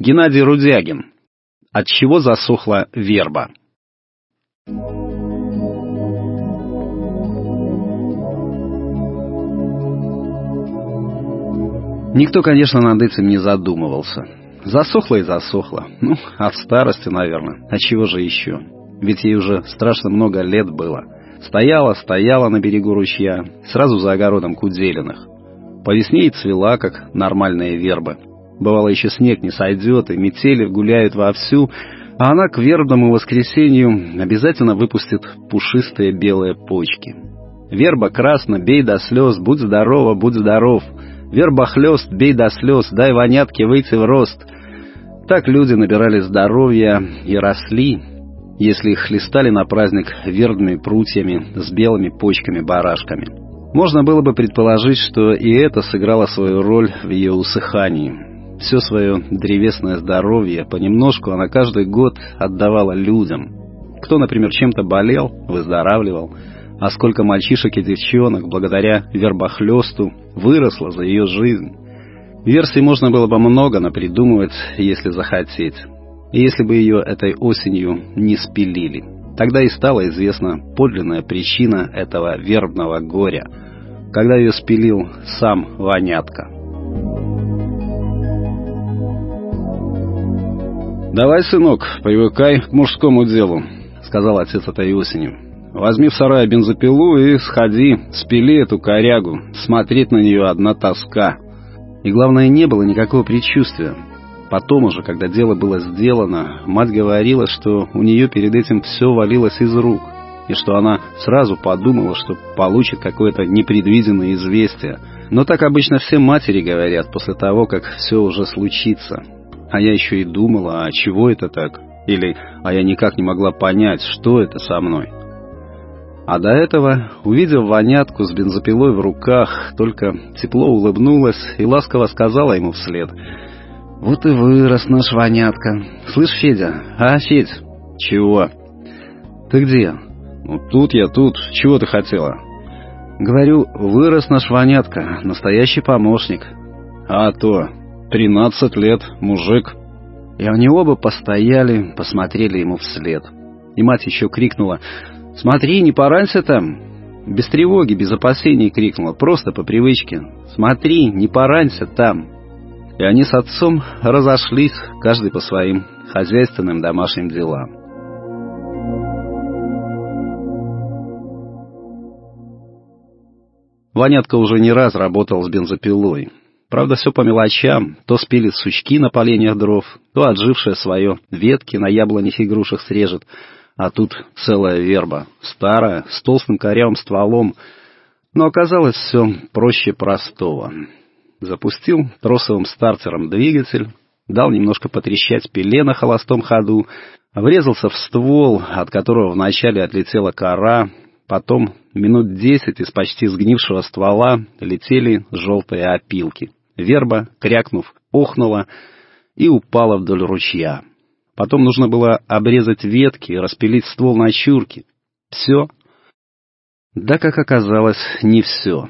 Геннадий Рудягин. От чего засохла верба? Никто, конечно, над этим не задумывался. Засохла и засохла. Ну, от старости, наверное. А чего же еще? Ведь ей уже страшно много лет было. Стояла, стояла на берегу ручья, сразу за огородом Куделиных. По весне и цвела, как нормальные вербы. Бывало, еще снег не сойдет, и метели гуляют вовсю, а она к вербному воскресенью обязательно выпустит пушистые белые почки. Верба красно, бей до слез, будь здорова, будь здоров. Верба хлест, бей до слез, дай вонятке выйти в рост. Так люди набирали здоровья и росли, если их хлестали на праздник вербными прутьями с белыми почками-барашками. Можно было бы предположить, что и это сыграло свою роль в ее усыхании. Все свое древесное здоровье понемножку она каждый год отдавала людям. Кто, например, чем-то болел, выздоравливал, а сколько мальчишек и девчонок благодаря вербохлёсту выросло за ее жизнь. Версий можно было бы много напридумывать, если захотеть. И если бы ее этой осенью не спилили. Тогда и стала известна подлинная причина этого вербного горя, когда ее спилил сам Ванятка. «Давай, сынок, привыкай к мужскому делу», — сказал отец этой осенью. «Возьми в сарае бензопилу и сходи, спили эту корягу. Смотреть на нее одна тоска». И главное, не было никакого предчувствия. Потом уже, когда дело было сделано, мать говорила, что у нее перед этим все валилось из рук, и что она сразу подумала, что получит какое-то непредвиденное известие. Но так обычно все матери говорят после того, как все уже случится. А я еще и думала, а чего это так? Или, а я никак не могла понять, что это со мной. А до этого, увидев вонятку с бензопилой в руках, только тепло улыбнулась и ласково сказала ему вслед. «Вот и вырос наш вонятка. Слышь, Федя, а, Федь?» «Чего?» «Ты где?» «Ну, тут я, тут. Чего ты хотела?» «Говорю, вырос наш вонятка, настоящий помощник». «А то, Тринадцать лет, мужик. И они оба постояли, посмотрели ему вслед. И мать еще крикнула «Смотри, не поранься там!» Без тревоги, без опасений крикнула, просто по привычке «Смотри, не поранься там!» И они с отцом разошлись, каждый по своим хозяйственным домашним делам. Ванятка уже не раз работал с бензопилой. Правда, все по мелочам. То спилит сучки на поленьях дров, то отжившее свое ветки на яблонях и грушах срежет. А тут целая верба, старая, с толстым корявым стволом. Но оказалось все проще простого. Запустил тросовым стартером двигатель, дал немножко потрещать пиле на холостом ходу, врезался в ствол, от которого вначале отлетела кора, потом минут десять из почти сгнившего ствола летели желтые опилки. Верба, крякнув, охнула и упала вдоль ручья. Потом нужно было обрезать ветки и распилить ствол на чурки. Все? Да, как оказалось, не все.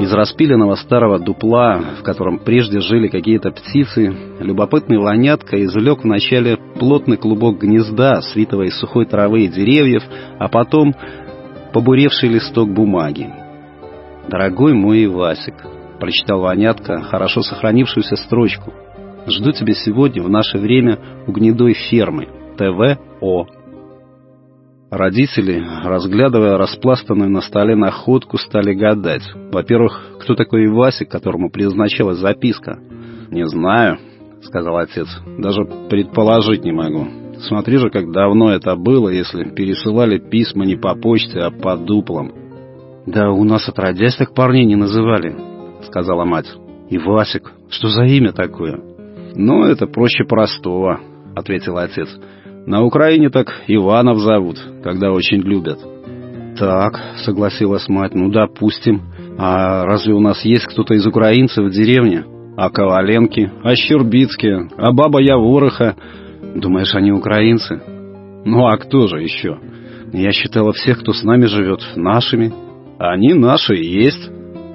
Из распиленного старого дупла, в котором прежде жили какие-то птицы, любопытный ланятка извлек вначале плотный клубок гнезда, свитого из сухой травы и деревьев, а потом побуревший листок бумаги. «Дорогой мой Ивасик», — прочитал Ванятка хорошо сохранившуюся строчку, «жду тебя сегодня в наше время у гнедой фермы, ТВО». Родители, разглядывая распластанную на столе находку, стали гадать. Во-первых, кто такой Ивасик, которому предназначалась записка? «Не знаю», — сказал отец, — «даже предположить не могу. Смотри же, как давно это было, если пересылали письма не по почте, а по дуплам. «Да у нас отродясь так парней не называли», — сказала мать. «И Васик, что за имя такое?» «Ну, это проще простого», — ответил отец. «На Украине так Иванов зовут, когда очень любят». «Так», — согласилась мать, — «ну, допустим. А разве у нас есть кто-то из украинцев в деревне?» «А Коваленки, а Щербицкие, а Баба Явороха...» Думаешь, они украинцы? Ну а кто же еще? Я считала всех, кто с нами живет, нашими. Они наши и есть.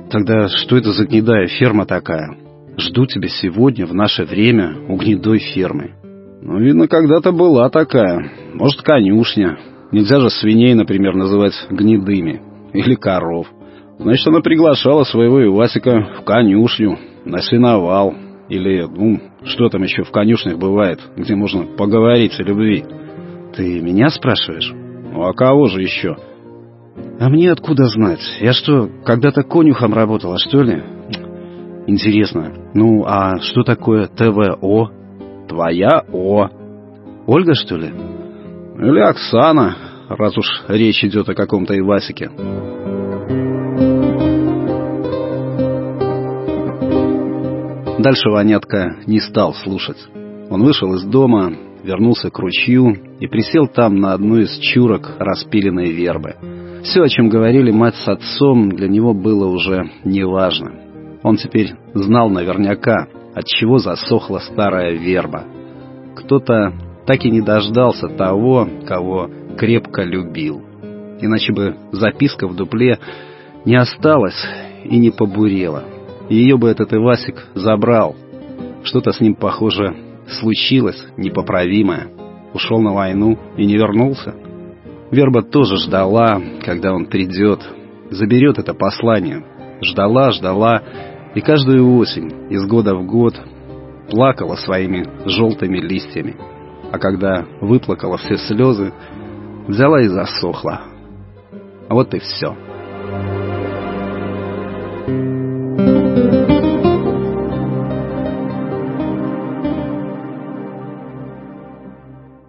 Тогда что это за гнедая ферма такая? Жду тебя сегодня, в наше время, у гнедой фермы. Ну, видно, когда-то была такая. Может, конюшня. Нельзя же свиней, например, называть гнедыми. Или коров. Значит, она приглашала своего Ивасика в конюшню, на сеновал. Или, ну, что там еще в конюшнях бывает, где можно поговорить о любви. Ты меня спрашиваешь? Ну, а кого же еще? А мне откуда знать? Я что, когда-то конюхом работала, что ли? Интересно. Ну, а что такое ТВО? Твоя О. Ольга, что ли? Или Оксана, раз уж речь идет о каком-то Ивасике. Дальше Ванятка не стал слушать. Он вышел из дома, вернулся к ручью и присел там на одну из чурок распиленной вербы. Все, о чем говорили мать с отцом, для него было уже неважно. Он теперь знал наверняка, от чего засохла старая верба. Кто-то так и не дождался того, кого крепко любил. Иначе бы записка в дупле не осталась и не побурела. Ее бы этот Ивасик забрал. Что-то с ним, похоже, случилось непоправимое. Ушел на войну и не вернулся. Верба тоже ждала, когда он придет, заберет это послание. Ждала, ждала, и каждую осень, из года в год, плакала своими желтыми листьями. А когда выплакала все слезы, взяла и засохла. А вот и все.